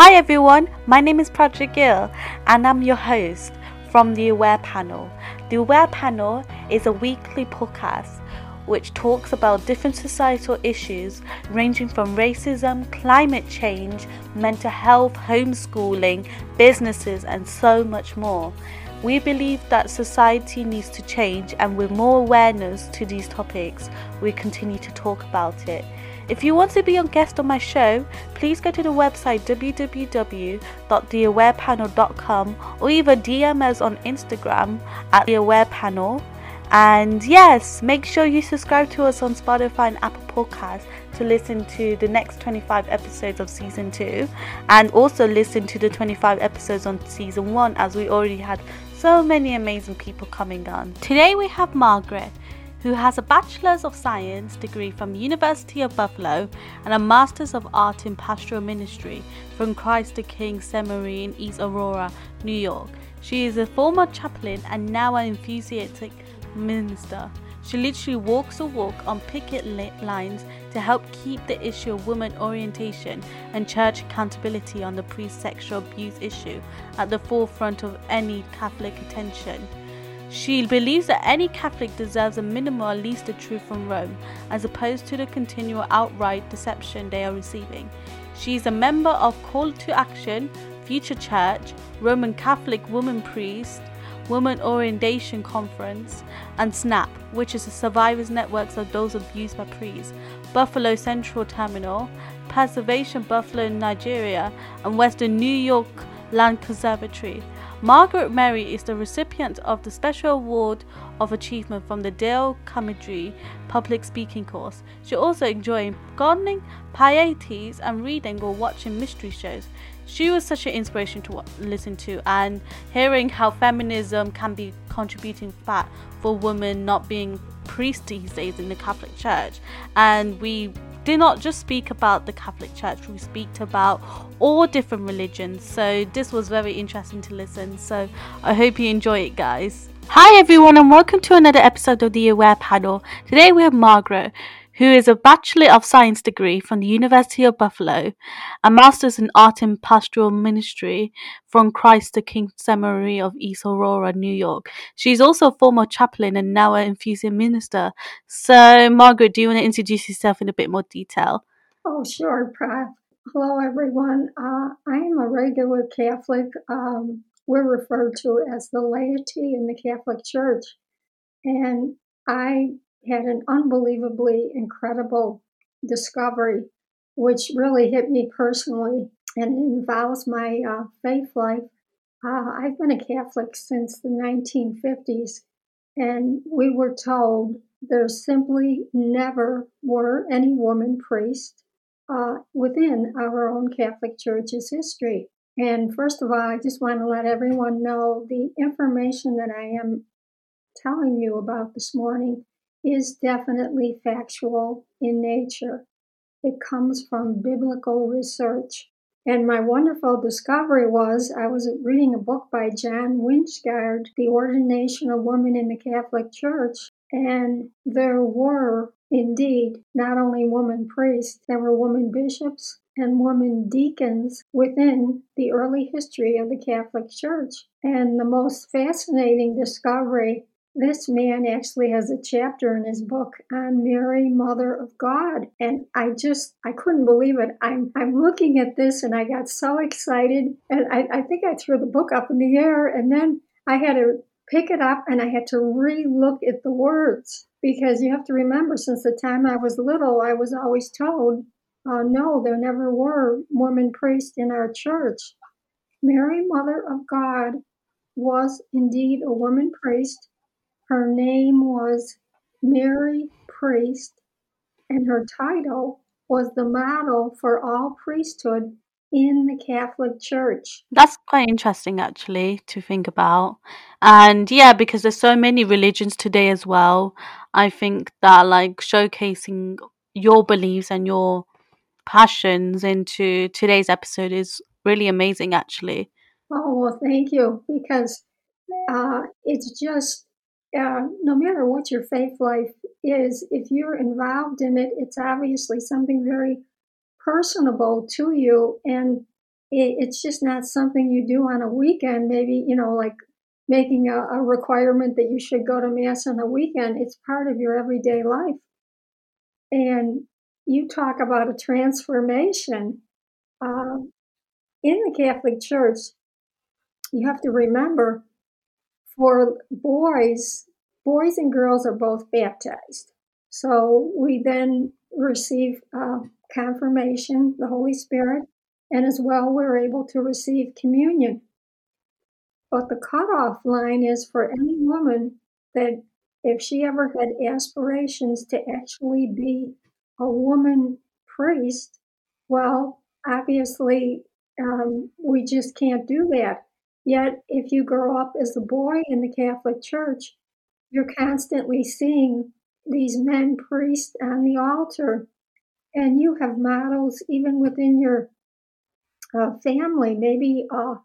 Hi everyone, my name is Project Gill and I'm your host from the Aware Panel. The Aware Panel is a weekly podcast which talks about different societal issues ranging from racism, climate change, mental health, homeschooling, businesses, and so much more. We believe that society needs to change, and with more awareness to these topics, we continue to talk about it. If you want to be a guest on my show, please go to the website www.theawarepanel.com or even DM us on Instagram at the Aware Panel. And yes, make sure you subscribe to us on Spotify and Apple Podcasts to listen to the next 25 episodes of season 2 and also listen to the 25 episodes on season 1 as we already had so many amazing people coming on. Today we have Margaret who has a Bachelor's of Science degree from University of Buffalo and a Master's of Art in Pastoral Ministry from Christ the King Seminary in East Aurora, New York. She is a former chaplain and now an enthusiastic minister. She literally walks the walk on picket lines to help keep the issue of women orientation and church accountability on the priest sexual abuse issue at the forefront of any Catholic attention. She believes that any Catholic deserves a minimal, at least the truth from Rome, as opposed to the continual outright deception they are receiving. She is a member of Call to Action, Future Church, Roman Catholic Woman Priest, Woman Orientation Conference, and SNAP, which is a survivors network of those abused by priests, Buffalo Central Terminal, Preservation Buffalo, Niagara, and Western New York Land Conservancy. Margaret Mary is the recipient of the Special Award of Achievement from the Dale Carnegie Public Speaking course. She also enjoys gardening, pilates, and reading or watching mystery shows. She was such an inspiration to listen to, and hearing how feminism can be contributing fact for women not being priests these days in the Catholic Church. And we did not just speak about the Catholic Church, we speak about all different religions. So this was very interesting to listen. So I hope you enjoy it, guys. Hi everyone, and welcome to another episode of the Aware Panel. Today we have Margaret, who is a Bachelor of Science degree from the University of Buffalo, a Master's in Art and Pastoral Ministry from Christ the King Seminary of East Aurora, New York. She's also a former chaplain and now an infusing minister. So, Margaret, do you want to introduce yourself in a bit more detail? Oh, sure, Prof. Hello, everyone. Uh, I am a regular Catholic. Um, we're referred to as the laity in the Catholic Church. And I had an unbelievably incredible discovery, which really hit me personally and involves my uh, faith life. Uh, I've been a Catholic since the 1950s, and we were told there simply never were any woman priests uh, within our own Catholic Church's history. And first of all, I just want to let everyone know the information that I am telling you about this morning is definitely factual in nature. It comes from biblical research. And my wonderful discovery was I was reading a book by John Wijngaards, The Ordination of Women in the Catholic Church, and there were indeed not only women priests, there were women bishops and women deacons within the early history of the Catholic Church. And the most fascinating discovery this man actually has a chapter in his book on Mary, Mother of God. And I just, I couldn't believe it. I'm, I'm looking at this and I got so excited. And I, I think I threw the book up in the air and then I had to pick it up and I had to re look at the words because you have to remember since the time I was little, I was always told, uh, no, there never were women priests in our church. Mary, Mother of God, was indeed a woman priest her name was Mary Priest, and her title was the model for all priesthood in the Catholic Church. That's quite interesting, actually, to think about. And yeah, because there's so many religions today as well. I think that like showcasing your beliefs and your passions into today's episode is really amazing, actually. Oh, well, thank you. Because uh, it's just uh, no matter what your faith life is, if you're involved in it, it's obviously something very personable to you. And it, it's just not something you do on a weekend. Maybe, you know, like making a, a requirement that you should go to Mass on a weekend. It's part of your everyday life. And you talk about a transformation. Um, in the Catholic Church, you have to remember for boys, boys and girls are both baptized. So we then receive uh, confirmation, the Holy Spirit, and as well we're able to receive communion. But the cutoff line is for any woman that if she ever had aspirations to actually be a woman priest, well, obviously um, we just can't do that. Yet, if you grow up as a boy in the Catholic Church, you're constantly seeing these men priests on the altar, and you have models even within your uh, family. Maybe uh,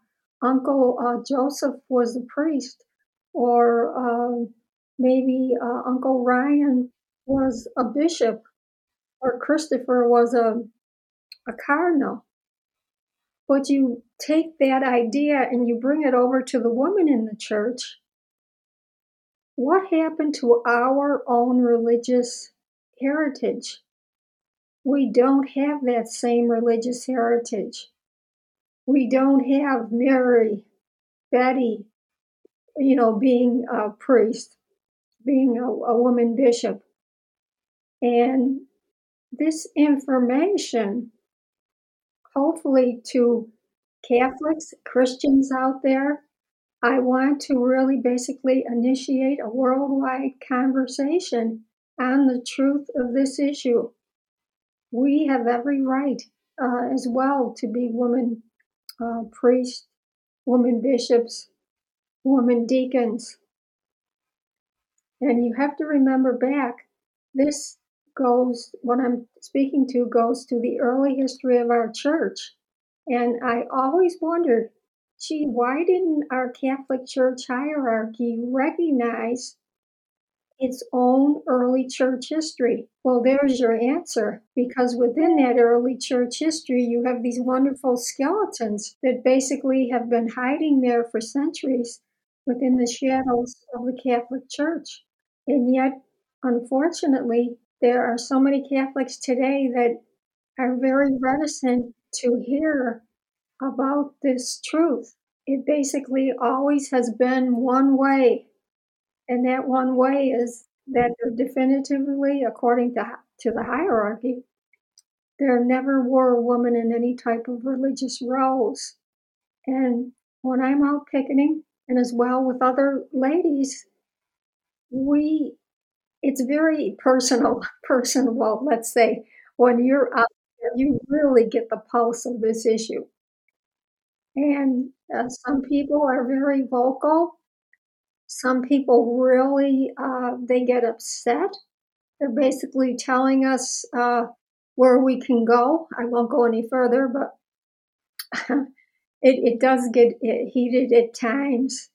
Uncle uh, Joseph was a priest, or um, maybe uh, Uncle Ryan was a bishop, or Christopher was a, a cardinal. But you take that idea and you bring it over to the woman in the church. What happened to our own religious heritage? We don't have that same religious heritage. We don't have Mary, Betty, you know, being a priest, being a, a woman bishop. And this information hopefully to Catholics, Christians out there, I want to really basically initiate a worldwide conversation on the truth of this issue. We have every right uh, as well to be women uh, priests, women bishops, women deacons. And you have to remember back, this goes, what I'm speaking to goes to the early history of our church. And I always wondered, gee, why didn't our Catholic Church hierarchy recognize its own early church history? Well, there's your answer. Because within that early church history, you have these wonderful skeletons that basically have been hiding there for centuries within the shadows of the Catholic Church. And yet, unfortunately, there are so many Catholics today that are very reticent to hear about this truth. It basically always has been one way, and that one way is that definitively, according to, to the hierarchy, there never were women in any type of religious roles. And when I'm out picketing, and as well with other ladies, we it's very personal, personable, let's say, when you're out there, you really get the pulse of this issue. And uh, some people are very vocal. Some people really, uh, they get upset. They're basically telling us uh, where we can go. I won't go any further, but it, it does get heated at times.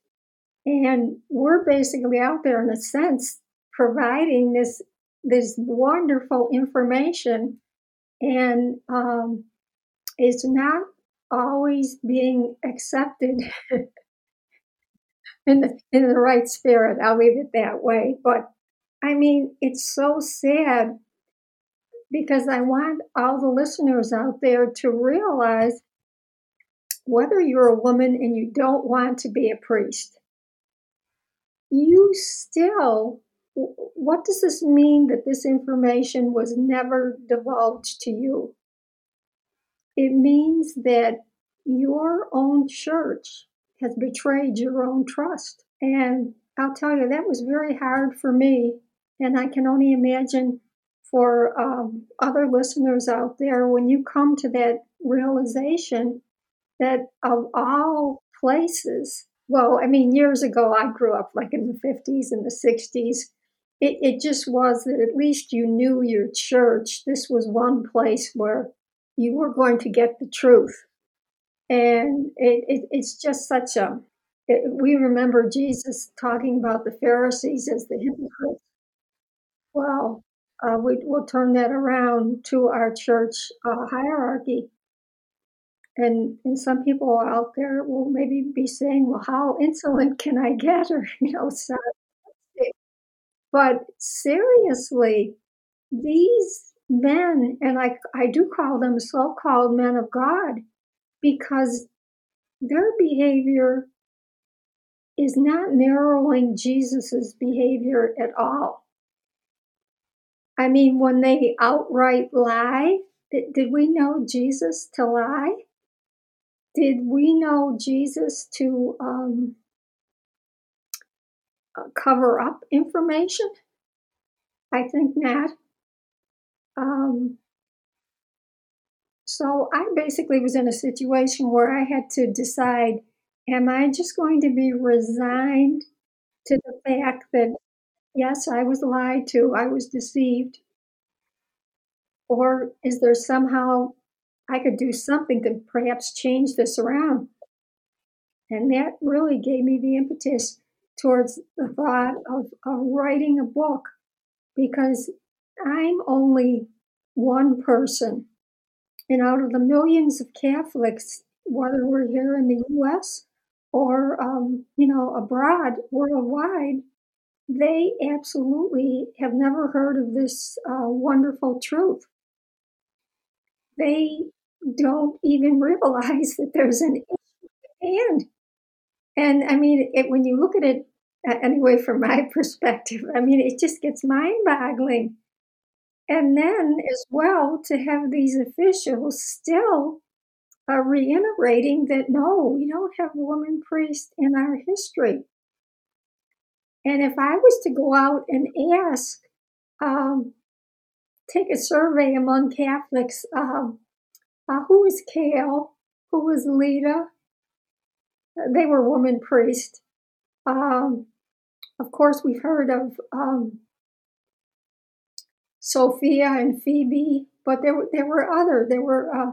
And we're basically out there in a sense providing this this wonderful information and um, it's not always being accepted in the in the right spirit. I'll leave it that way. But I mean, it's so sad because I want all the listeners out there to realize whether you're a woman and you don't want to be a priest, you still what does this mean that this information was never divulged to you? It means that your own church has betrayed your own trust. And I'll tell you, that was very hard for me. And I can only imagine for um, other listeners out there when you come to that realization that of all places, well, I mean, years ago, I grew up like in the 50s and the 60s it, it just was that at least you knew your church. This was one place where you were going to get the truth. And it, it, it's just such a, it, we remember Jesus talking about the Pharisees as the hypocrites. Well, uh, we, will turn that around to our church uh, hierarchy. and and some people out there will maybe be saying, "Well, how insolent can I get?" Or you know, but seriously, these men, and I I do call them so-called men of God, because their behavior is not mirroring Jesus's behavior at all. I mean, when they outright lie, did, did we know Jesus to lie? Did we know Jesus to um, uh, cover up information? I think not. Um, so I basically was in a situation where I had to decide am I just going to be resigned to the fact that, yes, I was lied to, I was deceived? Or is there somehow I could do something to perhaps change this around? And that really gave me the impetus towards the thought of, of writing a book because I'm only one person. And out of the millions of Catholics, whether we're here in the US or, um, you know, abroad, worldwide, they absolutely have never heard of this uh, wonderful truth. They don't even realize that there's an issue at hand. And I mean, it, when you look at it, anyway, from my perspective, I mean, it just gets mind boggling. And then, as well, to have these officials still uh, reiterating that no, we don't have a woman priest in our history. And if I was to go out and ask, um, take a survey among Catholics, um, uh, who was Kale, who was Leta, they were woman priests. Um, of course, we've heard of um, Sophia and Phoebe, but there, there were other. There were uh,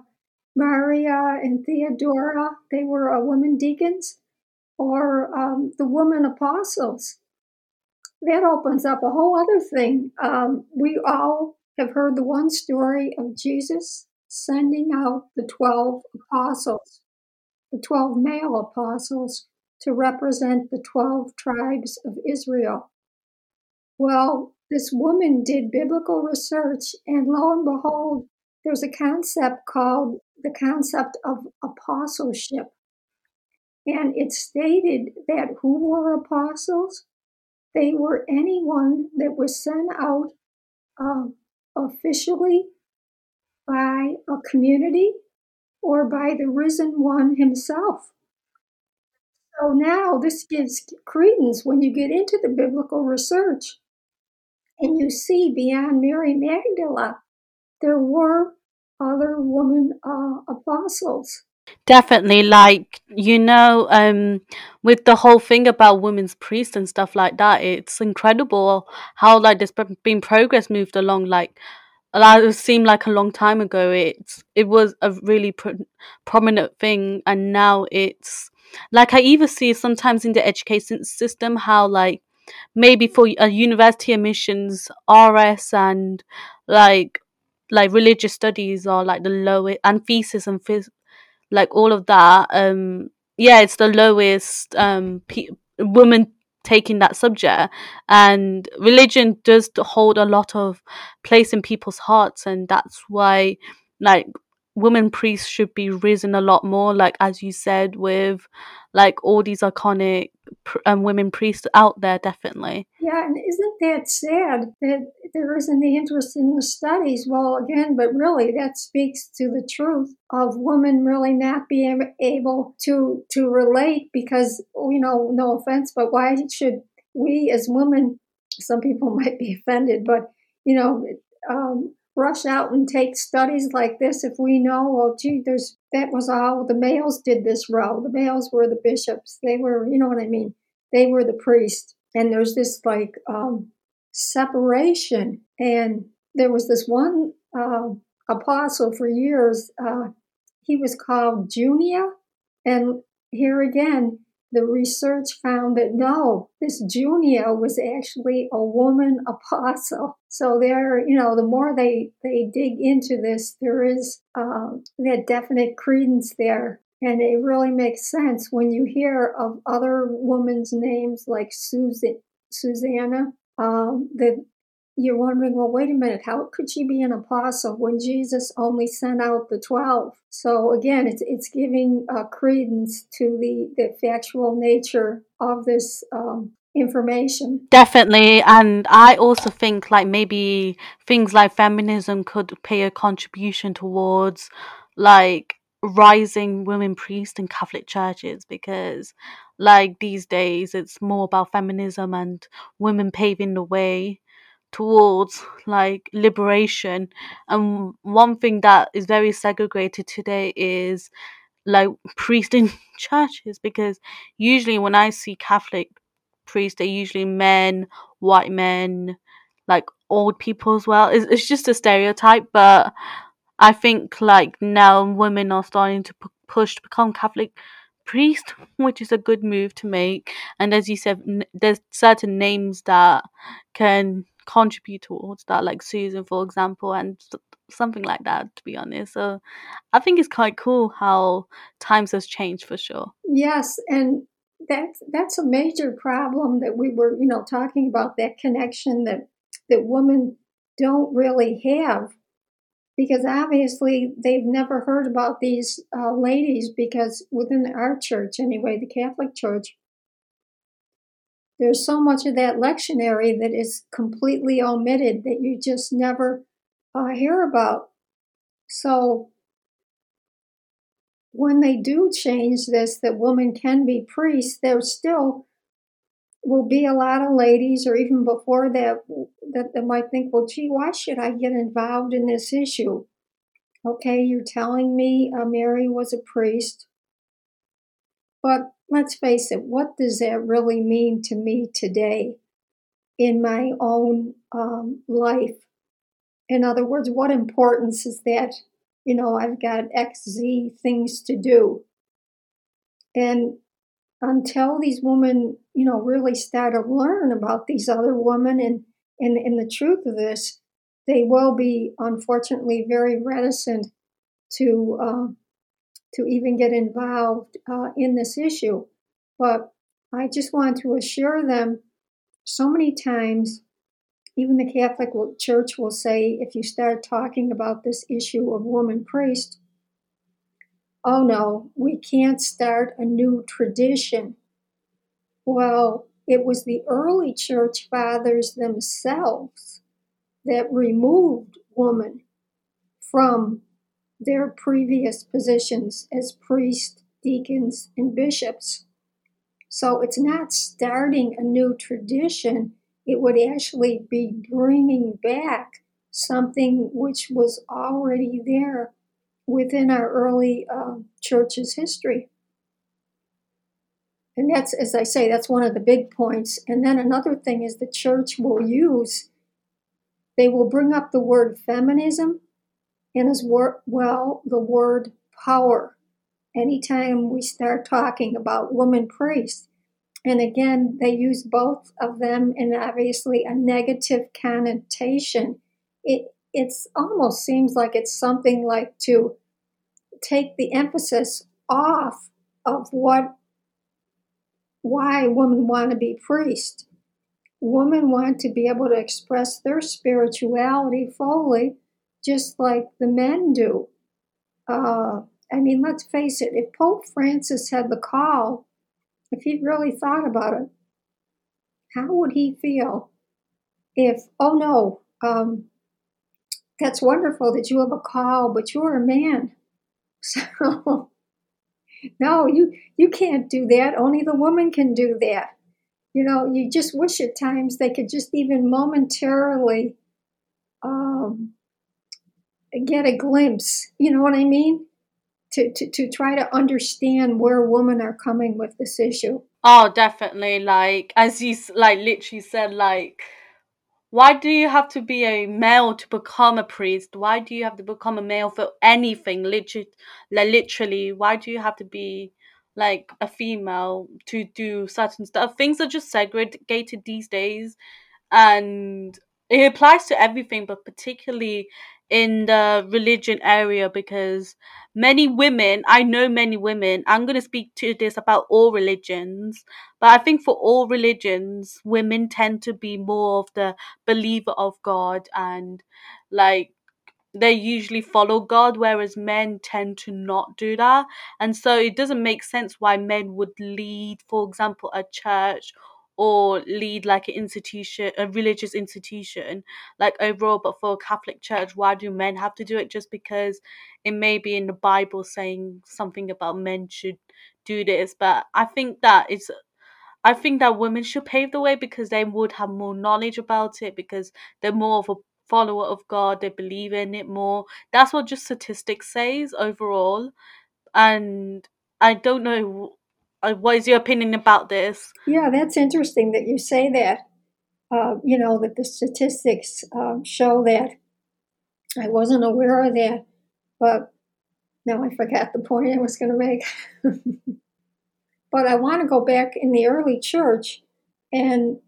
Maria and Theodora. They were uh, women deacons, or um, the woman apostles. That opens up a whole other thing. Um, we all have heard the one story of Jesus sending out the 12 apostles, the 12 male apostles, to represent the 12 tribes of Israel. Well, this woman did biblical research, and lo and behold, there's a concept called the concept of apostleship. And it stated that who were apostles? They were anyone that was sent out uh, officially by a community or by the risen one himself. So now this gives credence when you get into the biblical research and you see beyond Mary Magdala, there were other woman uh, apostles. Definitely, like you know, um, with the whole thing about women's priests and stuff like that, it's incredible how like there's been progress moved along. Like it seemed like a long time ago. It's it was a really pro- prominent thing, and now it's like I even see sometimes in the education system how like maybe for a university admissions RS and like like religious studies are like the lowest and thesis and phys- like all of that um yeah it's the lowest um pe- woman taking that subject. And religion does hold a lot of place in people's hearts and that's why like women priests should be risen a lot more like as you said with like all these iconic um, women priests out there definitely. Yeah and isn't that sad that there isn't the interest in the studies? Well again but really that speaks to the truth of women really not being able to to relate because you know no offense but why should we as women some people might be offended but you know um, rush out and take studies like this if we know, well, gee, there's that was all the males did this role. The males were the bishops. They were, you know what I mean? They were the priests. And there's this like um, separation. And there was this one uh, apostle for years. Uh, he was called Junia. And here again, the research found that no, this Junia was actually a woman apostle. So there, you know, the more they they dig into this, there is uh, that definite credence there, and it really makes sense when you hear of other women's names like Susan, Susanna. Um, that you're wondering, well, wait a minute, how could she be an apostle when Jesus only sent out the 12? So again, it's, it's giving uh, credence to the, the factual nature of this um, information. Definitely. And I also think like maybe things like feminism could pay a contribution towards like rising women priests in Catholic churches because like these days it's more about feminism and women paving the way towards like liberation. And one thing that is very segregated today is like priests in churches because usually when i see catholic priests they're usually men white men like old people as well. It's, it's just a stereotype but i think like now women are starting to p- push to become catholic priest which is a good move to make. And as you said n- there's certain names that can contribute towards that, like Susan, for example, and something like that, to be honest. So I think it's quite cool how times has changed for sure. Yes, and that's that's a major problem that we were, you know, talking about that connection that that women don't really have because obviously they've never heard about these uh, ladies because within our church anyway the catholic church there's so much of that lectionary that is completely omitted that you just never uh, hear about. So when they do change this, that women can be priests, there still will be a lot of ladies, or even before that, that, that might think, well, gee, why should I get involved in this issue? Okay, you're telling me uh, Mary was a priest, but let's face it, what does that really mean to me today in my own um, life? In other words, what importance is that? You know, I've got X, Z things to do. And until these women, you know, really start to learn about these other women and, and, and the truth of this, they will be unfortunately very reticent to uh, to even get involved uh, in this issue. But I just want to assure them so many times, even the Catholic Church will say, if you start talking about this issue of woman priest, oh no, we can't start a new tradition. Well, it was the early church fathers themselves that removed woman from their previous positions as priests, deacons, and bishops. So it's not starting a new tradition, it would actually be bringing back something which was already there within our early uh, church's history. And that's, as I say, that's one of the big points. And then another thing is the church will use, they will bring up the word feminism and as well the word power anytime we start talking about woman priests. And again, they use both of them in obviously a negative connotation. It it's almost seems like it's something like to take the emphasis off of what why women want to be priest. Women want to be able to express their spirituality fully just like the men do. Uh, I mean, let's face it, if Pope Francis had the call, if he really thought about it, how would he feel if, oh no, um, that's wonderful that you have a call, but you're a man. So, no, you, you can't do that. Only the woman can do that. You know, you just wish at times they could just even momentarily um, get a glimpse, you know what I mean? To, to, to try to understand where women are coming with this issue. Oh, definitely. Like, as you like literally said, like, why do you have to be a male to become a priest? Why do you have to become a male for anything? Literally, like, literally, why do you have to be like a female to do certain stuff. Things are just segregated these days, and it applies to everything, but particularly in the religion area because many women, I know many women, I'm going to speak to this about all religions, but I think for all religions, women tend to be more of the believer of God and like they usually follow God, whereas men tend to not do that. And so it doesn't make sense why men would lead, for example, a church or lead like an institution, a religious institution, like overall. But for a Catholic church, why do men have to do it? Just because it may be in the Bible saying something about men should do this. But I think that it's I think that women should pave the way because they would have more knowledge about it because they're more of a follower of God, they believe in it more. That's what just statistics says overall. And I don't know what is your opinion about this? Yeah, that's interesting that you say that. Uh, you know, that the statistics uh, show that. I wasn't aware of that, but now I forgot the point I was going to make. but I want to go back in the early church and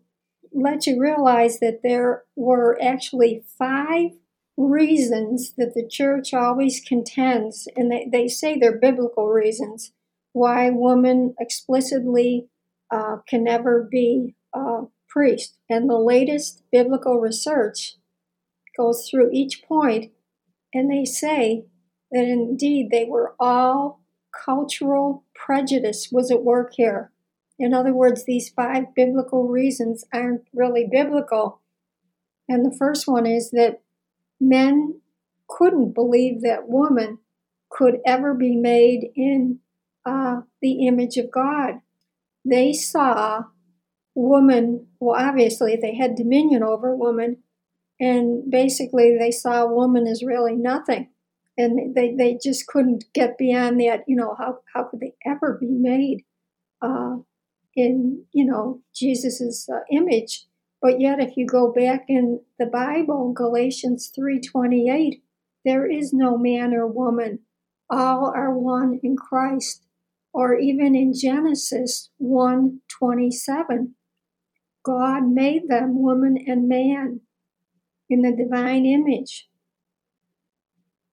let you realize that there were actually five reasons that the church always contends, and they, they say they're biblical reasons, why women explicitly uh, can never be a priest. And the latest biblical research goes through each point, and they say that indeed they were all cultural prejudice was at work here. In other words, these five biblical reasons aren't really biblical. And the first one is that men couldn't believe that woman could ever be made in uh, the image of God. They saw woman, well, obviously, they had dominion over woman, and basically they saw woman as really nothing. And they, they just couldn't get beyond that. You know, how, how could they ever be made uh, in you know Jesus's uh, image. But yet, if you go back in the Bible, Galatians three twenty eight, there is no man or woman; all are one in Christ. Or even in Genesis one twenty seven, God made them woman and man in the divine image.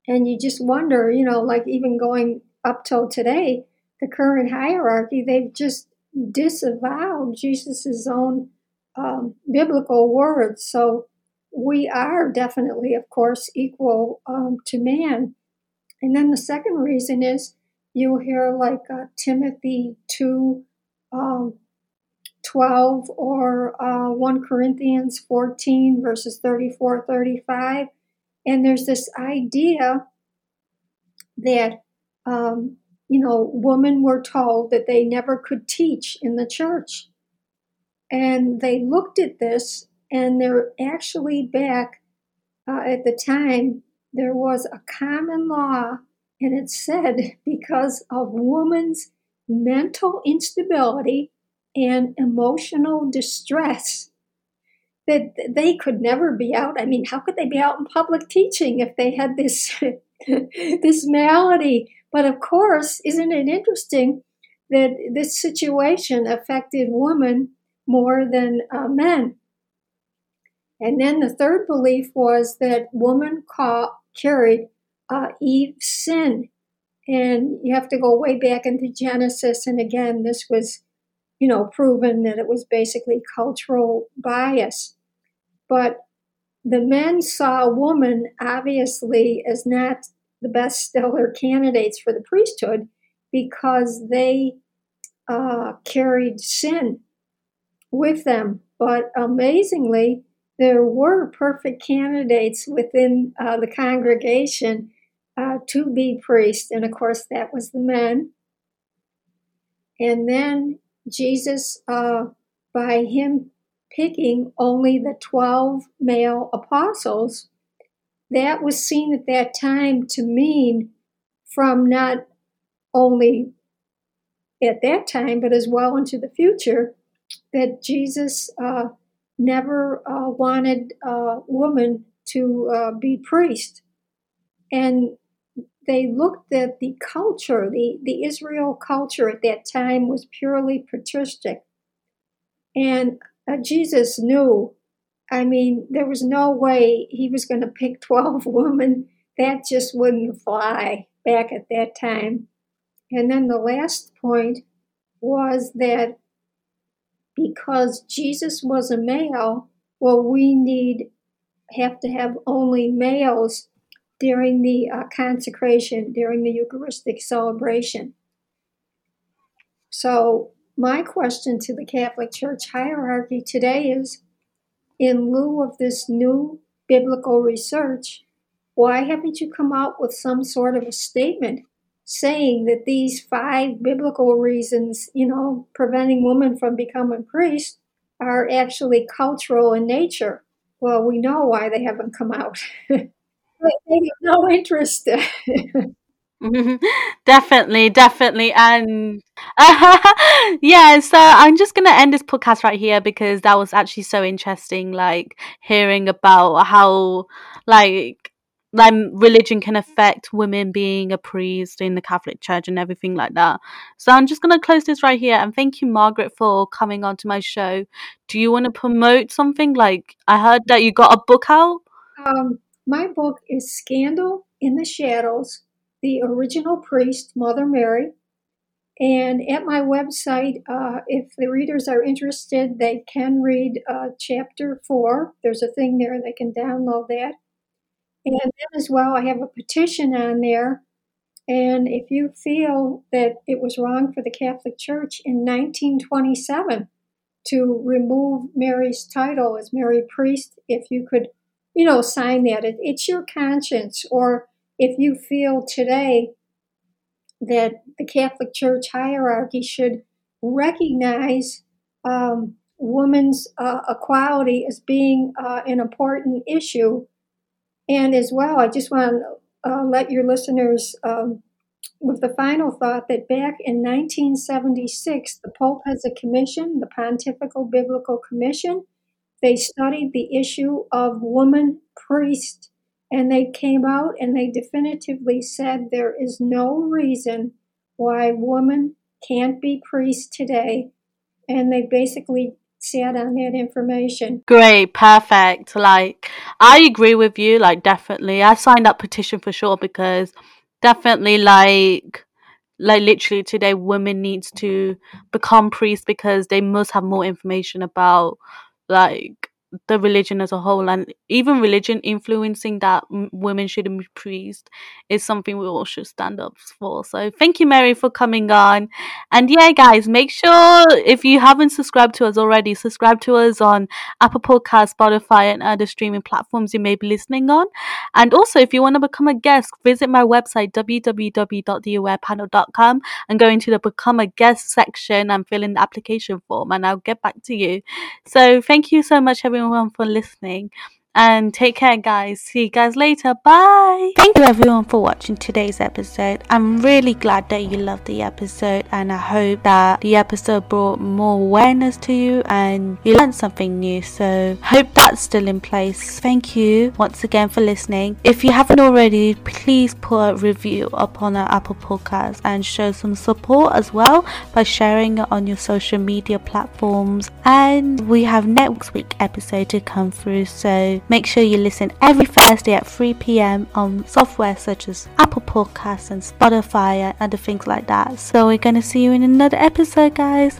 And you just wonder, you know, like even going up till today, the current hierarchy, they've just disavowed Jesus' own um, biblical words. So we are definitely, of course, equal um, to man. And then the second reason is you'll hear like uh, Timothy 2 um, 12 or uh, 1 Corinthians 14, verses 34 35. And there's this idea that um, you know, women were told that they never could teach in the church. And they looked at this, and they're actually back uh, at the time, there was a common law, and it said because of woman's mental instability and emotional distress, that they could never be out. I mean, how could they be out in public teaching if they had this this malady? But of course, isn't it interesting that this situation affected women more than uh, men? And then the third belief was that woman ca- carried uh, Eve's sin. And you have to go way back into Genesis. And again, this was, you know, proven that it was basically cultural bias. But the men saw a woman obviously as not the best stellar candidates for the priesthood because they uh, carried sin with them. But amazingly, there were perfect candidates within uh, the congregation uh, to be priest. And of course, that was the men. And then Jesus, uh, by him picking only the 12 male apostles, that was seen at that time to mean from not only at that time, but as well into the future, that Jesus uh, never uh, wanted a woman to uh, be priest. And they looked at the culture, the, the Israel culture at that time was purely patristic. And uh, Jesus knew, I mean, there was no way he was going to pick 12 women. That just wouldn't fly back at that time. And then the last point was that because Jesus was a male, well, we need have to have only males during the uh, consecration, during the Eucharistic celebration. So, my question to the Catholic Church hierarchy today is in lieu of this new biblical research, why haven't you come out with some sort of a statement saying that these five biblical reasons, you know, preventing women from becoming priests are actually cultural in nature? Well, we know why they haven't come out. they have no interest. definitely, definitely. And uh, yeah, so I'm just going to end this podcast right here because that was actually so interesting, like hearing about how, like, like religion can affect women being a priest in the Catholic Church and everything like that. So I'm just gonna close this right here and thank you, Margaret, for coming onto my show. Do you want to promote something? Like I heard that you got a book out. Um, my book is Scandal in the Shadows The Original Priest, Mother Mary. And at my website, uh, if the readers are interested, they can read uh, chapter four. There's a thing there, they can download that. And then as well, I have a petition on there. And if you feel that it was wrong for the Catholic Church in 1927 to remove Mary's title as Mary Priest, if you could you know, sign that. It, it's your conscience. Or if you feel today that the Catholic Church hierarchy should recognize um, women's uh, equality as being uh, an important issue. And as well, I just want to uh, let your listeners, um, with the final thought, that back in 1976, the Pope has a commission, the Pontifical Biblical Commission, they studied the issue of woman priest and they came out and they definitively said there is no reason why women can't be priests today. And they basically sat on that information. Great, perfect. Like, I agree with you. Like, definitely. I signed that petition for sure because definitely, like, like literally today women needs to become priests because they must have more information about like the religion as a whole and even religion influencing that women shouldn't be priests is something we all should stand up for. So thank you mary for coming on. And yeah guys make sure if you haven't subscribed to us already subscribe to us on apple podcast spotify and other streaming platforms you may be listening on. And also if you want to become a guest visit my website www.theawarepanel.com and go into the become a guest section and fill in the application form and i'll get back to you. So thank you so much everyone everyone for listening and take care guys. See you guys later. Bye. Thank you everyone for watching today's episode. I'm really glad that you loved the episode and i hope that the episode brought more awareness to you and you learned something new. So hope that's still in place. Thank you once again for listening. If you haven't already please put a review up on our apple podcast and show some support as well by sharing it on your social media platforms. And we have next week episode to come through. So Make sure you listen every Thursday at 3 pm on software such as Apple Podcasts and Spotify and other things like that. So we're going to see you in another episode, guys.